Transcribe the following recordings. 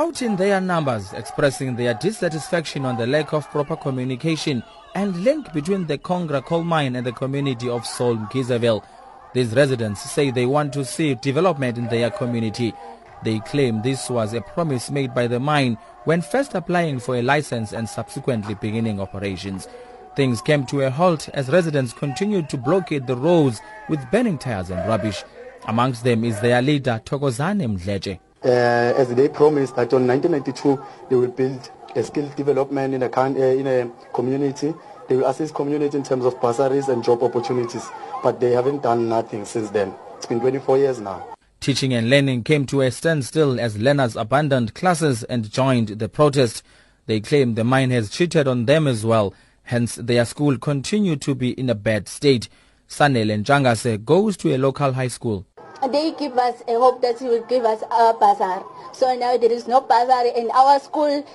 out in their numbers expressing their dissatisfaction on the lack of proper communication and link between the Kangra coal mine and the community of Mkhizeville. These residents say they want to see development in their community. They claim this was a promise made by the mine when first applying for a license and subsequently beginning operations. Things came to a halt as residents continued to blockade the roads with burning tires and rubbish. Amongst them is their leader Tokozane Mdleche. Uh, as they promised that on 1992 they will build a skill development in a, uh, in a community. They will assist community in terms of bursaries and job opportunities, but they haven't done nothing since then. It's been 24 years now. Teaching and learning came to a standstill as learners abandoned classes and joined the protest. They claim the mine has cheated on them as well, hence their school continued to be in a bad state. Sanel Njangase goes to a local high school. They give us a hope that he will give us our bazaar. So now there is no bazaar and our school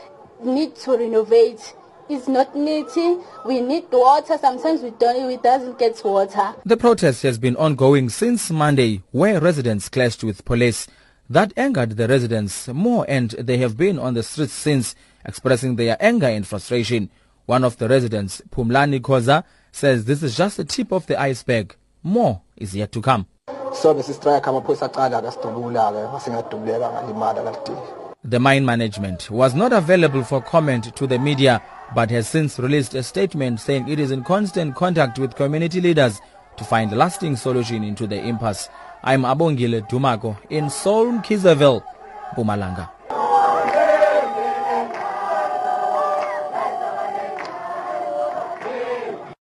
need to renovate. It's not needy. We need water. Sometimes we don't, we doesn't get water. The protest has been ongoing since Monday, where residents clashed with police. That angered the residents more and they have been on the streets since, expressing their anger and frustration. One of the residents, Pumlani Koza, says this is just the tip of the iceberg. More is yet to come. So besistrike amaphoyisa aqala akasidubula-ke ngalimala The mine management was not available for comment to the media but has since released a statement saying it is in constant contact with community leaders to find a lasting solution into the impasse. I'm Abongile Dumako in Saul, Mkhizeville, Mpumalanga.